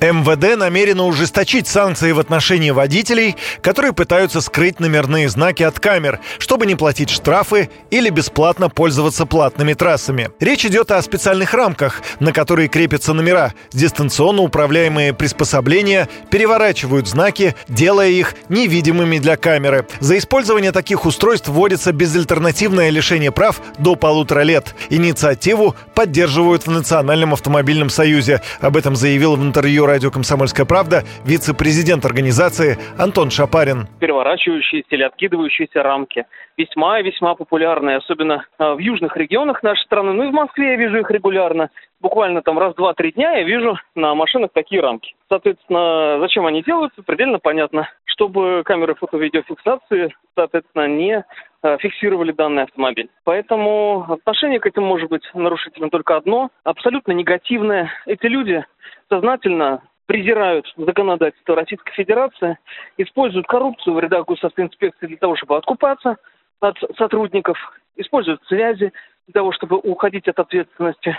МВД намерено ужесточить санкции в отношении водителей, которые пытаются скрыть номерные знаки от камер, чтобы не платить штрафы или бесплатно пользоваться платными трассами. Речь идет о специальных рамках, на которые крепятся номера. Дистанционно управляемые приспособления переворачивают знаки, делая их невидимыми для камеры. За использование таких устройств вводится безальтернативное лишение прав до полутора лет. Инициативу поддерживают в Национальном автомобильном союзе. Об этом заявил в интервью радио «Комсомольская правда» вице-президент организации Антон Шапарин. Переворачивающиеся или откидывающиеся рамки весьма и весьма популярны, особенно а, в южных регионах нашей страны. Ну и в Москве я вижу их регулярно. Буквально там раз, два, три дня я вижу на машинах такие рамки. Соответственно, зачем они делаются, предельно понятно. Чтобы камеры фото-видеофиксации, соответственно, не а, фиксировали данный автомобиль. Поэтому отношение к этому может быть нарушительным только одно, абсолютно негативное. Эти люди сознательно презирают законодательство Российской Федерации, используют коррупцию в рядах госавтоинспекции для того, чтобы откупаться от сотрудников, используют связи для того, чтобы уходить от ответственности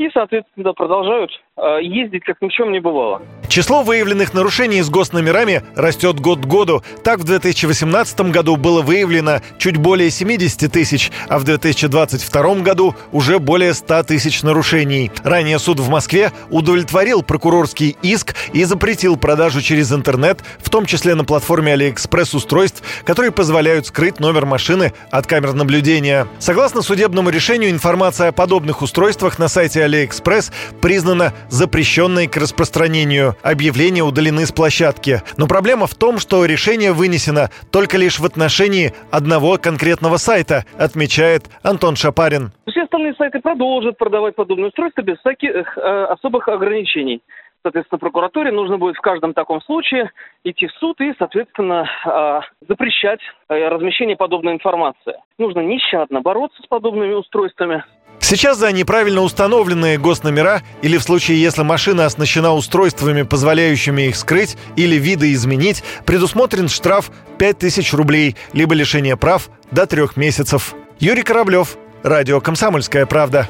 и, соответственно, продолжают э, ездить, как ни в чем не бывало. Число выявленных нарушений с госномерами растет год к году. Так, в 2018 году было выявлено чуть более 70 тысяч, а в 2022 году уже более 100 тысяч нарушений. Ранее суд в Москве удовлетворил прокурорский иск и запретил продажу через интернет, в том числе на платформе AliExpress устройств, которые позволяют скрыть номер машины от камер наблюдения. Согласно судебному решению, информация о подобных устройствах на сайте AliExpress признана запрещенной к распространению. Объявления удалены с площадки. Но проблема в том, что решение вынесено только лишь в отношении одного конкретного сайта, отмечает Антон Шапарин. Все остальные сайты продолжат продавать подобные устройства без всяких э, особых ограничений. Соответственно, прокуратуре нужно будет в каждом таком случае идти в суд и, соответственно, э, запрещать э, размещение подобной информации. Нужно нещадно бороться с подобными устройствами. Сейчас за неправильно установленные госномера или в случае, если машина оснащена устройствами, позволяющими их скрыть или видоизменить, предусмотрен штраф 5000 рублей, либо лишение прав до трех месяцев. Юрий Кораблев, Радио «Комсомольская правда».